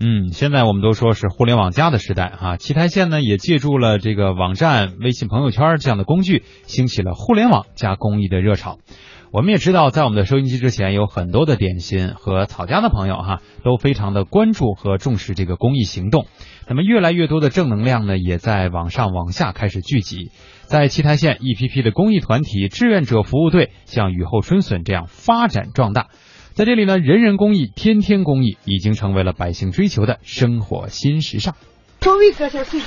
嗯，现在我们都说是互联网加的时代哈，奇台县呢也借助了这个网站、微信朋友圈这样的工具，兴起了互联网加公益的热潮。我们也知道，在我们的收音机之前，有很多的点心和草家的朋友哈，都非常的关注和重视这个公益行动。那么，越来越多的正能量呢，也在往上往下开始聚集。在七台县，一批批的公益团体、志愿者服务队，像雨后春笋这样发展壮大。在这里呢，人人公益，天天公益，已经成为了百姓追求的生活新时尚。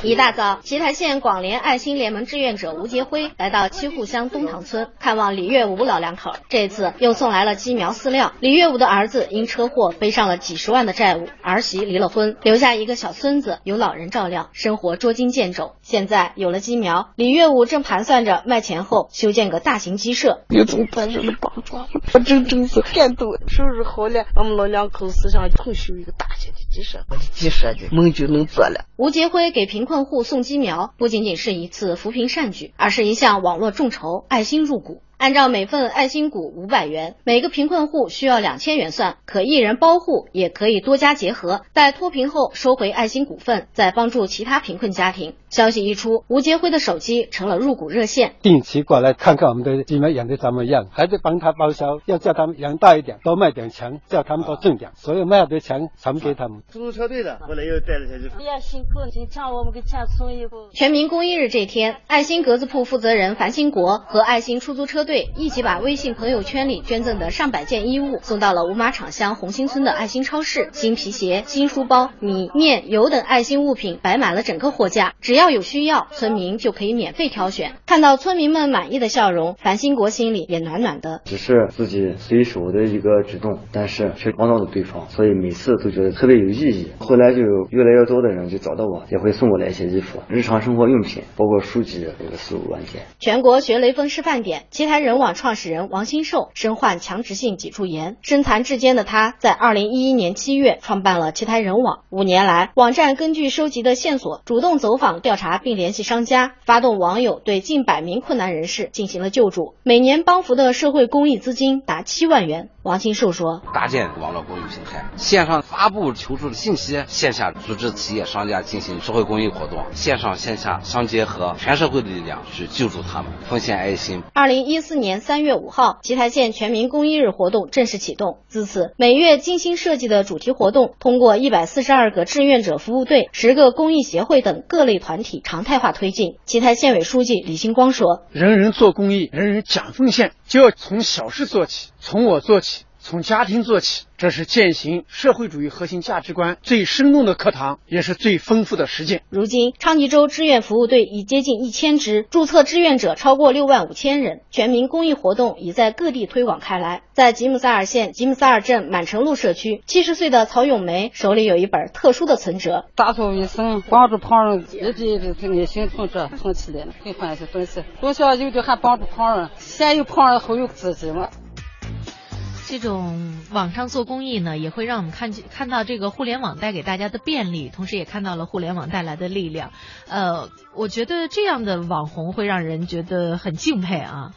一大早，奇台县广联爱心联盟志愿者吴杰辉来到七户乡东塘村看望李月武老两口。这次又送来了鸡苗饲料。李月武的儿子因车祸背上了几十万的债务，儿媳离了婚，留下一个小孙子，由老人照料，生活捉襟见肘。现在有了鸡苗，李月武正盘算着卖钱后修建个大型鸡舍。有种本事的帮助我真真是感动。收拾好了，我们老两口子想重修一个大型的鸡舍，我的鸡舍的梦就能做了。吴杰辉给贫困户送鸡苗，不仅仅是一次扶贫善举，而是一项网络众筹，爱心入股。按照每份爱心股五百元，每个贫困户需要两千元算，可一人包户，也可以多家结合，待脱贫后收回爱心股份，再帮助其他贫困家庭。消息一出，吴杰辉的手机成了入股热线，定期过来看看我们的鸡苗养的怎么样，还得帮他报销，要叫他们养大一点，多卖点钱，叫他们多挣点，所有卖的钱全给他们。出租车队的后来又带了下去。哎呀，辛苦了，抢我们给钱送一个。全民公益日这天，爱心格子铺负责人樊兴国和爱心出租车队。队一起把微信朋友圈里捐赠的上百件衣物送到了五马场乡红星村的爱心超市，新皮鞋、新书包、米面油等爱心物品摆满了整个货架，只要有需要，村民就可以免费挑选。看到村民们满意的笑容，樊兴国心里也暖暖的。只是自己随手的一个举动，但是却帮到了对方，所以每次都觉得特别有意义。后来就有越来越多的人就找到我，也会送过来一些衣服、日常生活用品，包括书籍，这个四五万件。全国学雷锋示范点，其他。人网创始人王新寿身患强直性脊柱炎，身残志坚的他，在二零一一年七月创办了奇台人网。五年来，网站根据收集的线索，主动走访调查并联系商家，发动网友对近百名困难人士进行了救助，每年帮扶的社会公益资金达七万元。王新寿说：“搭建网络公益平台，线上发布求助的信息，线下组织企业商家进行社会公益活动，线上线下相结合，全社会的力量去救助他们，奉献爱心。”二零一四年三月五号，奇台县全民公益日活动正式启动。自此，每月精心设计的主题活动，通过一百四十二个志愿者服务队、十个公益协会等各类团体常态化推进。奇台县委书记李星光说：“人人做公益，人人讲奉献，就要从小事做起，从我做起。”从家庭做起，这是践行社会主义核心价值观最生动的课堂，也是最丰富的实践。如今，昌吉州志愿服务队已接近一千支，注册志愿者超过六万五千人，全民公益活动已在各地推广开来。在吉姆萨尔县吉姆萨尔镇满城路社区，七十岁的曹永梅手里有一本特殊的存折，打扫卫生，帮助旁人，一直一直从内心存着存起来了，很欢喜东西。多少有的还帮助旁人，先有旁人后有自己嘛。这种网上做公益呢，也会让我们看见看到这个互联网带给大家的便利，同时也看到了互联网带来的力量。呃，我觉得这样的网红会让人觉得很敬佩啊。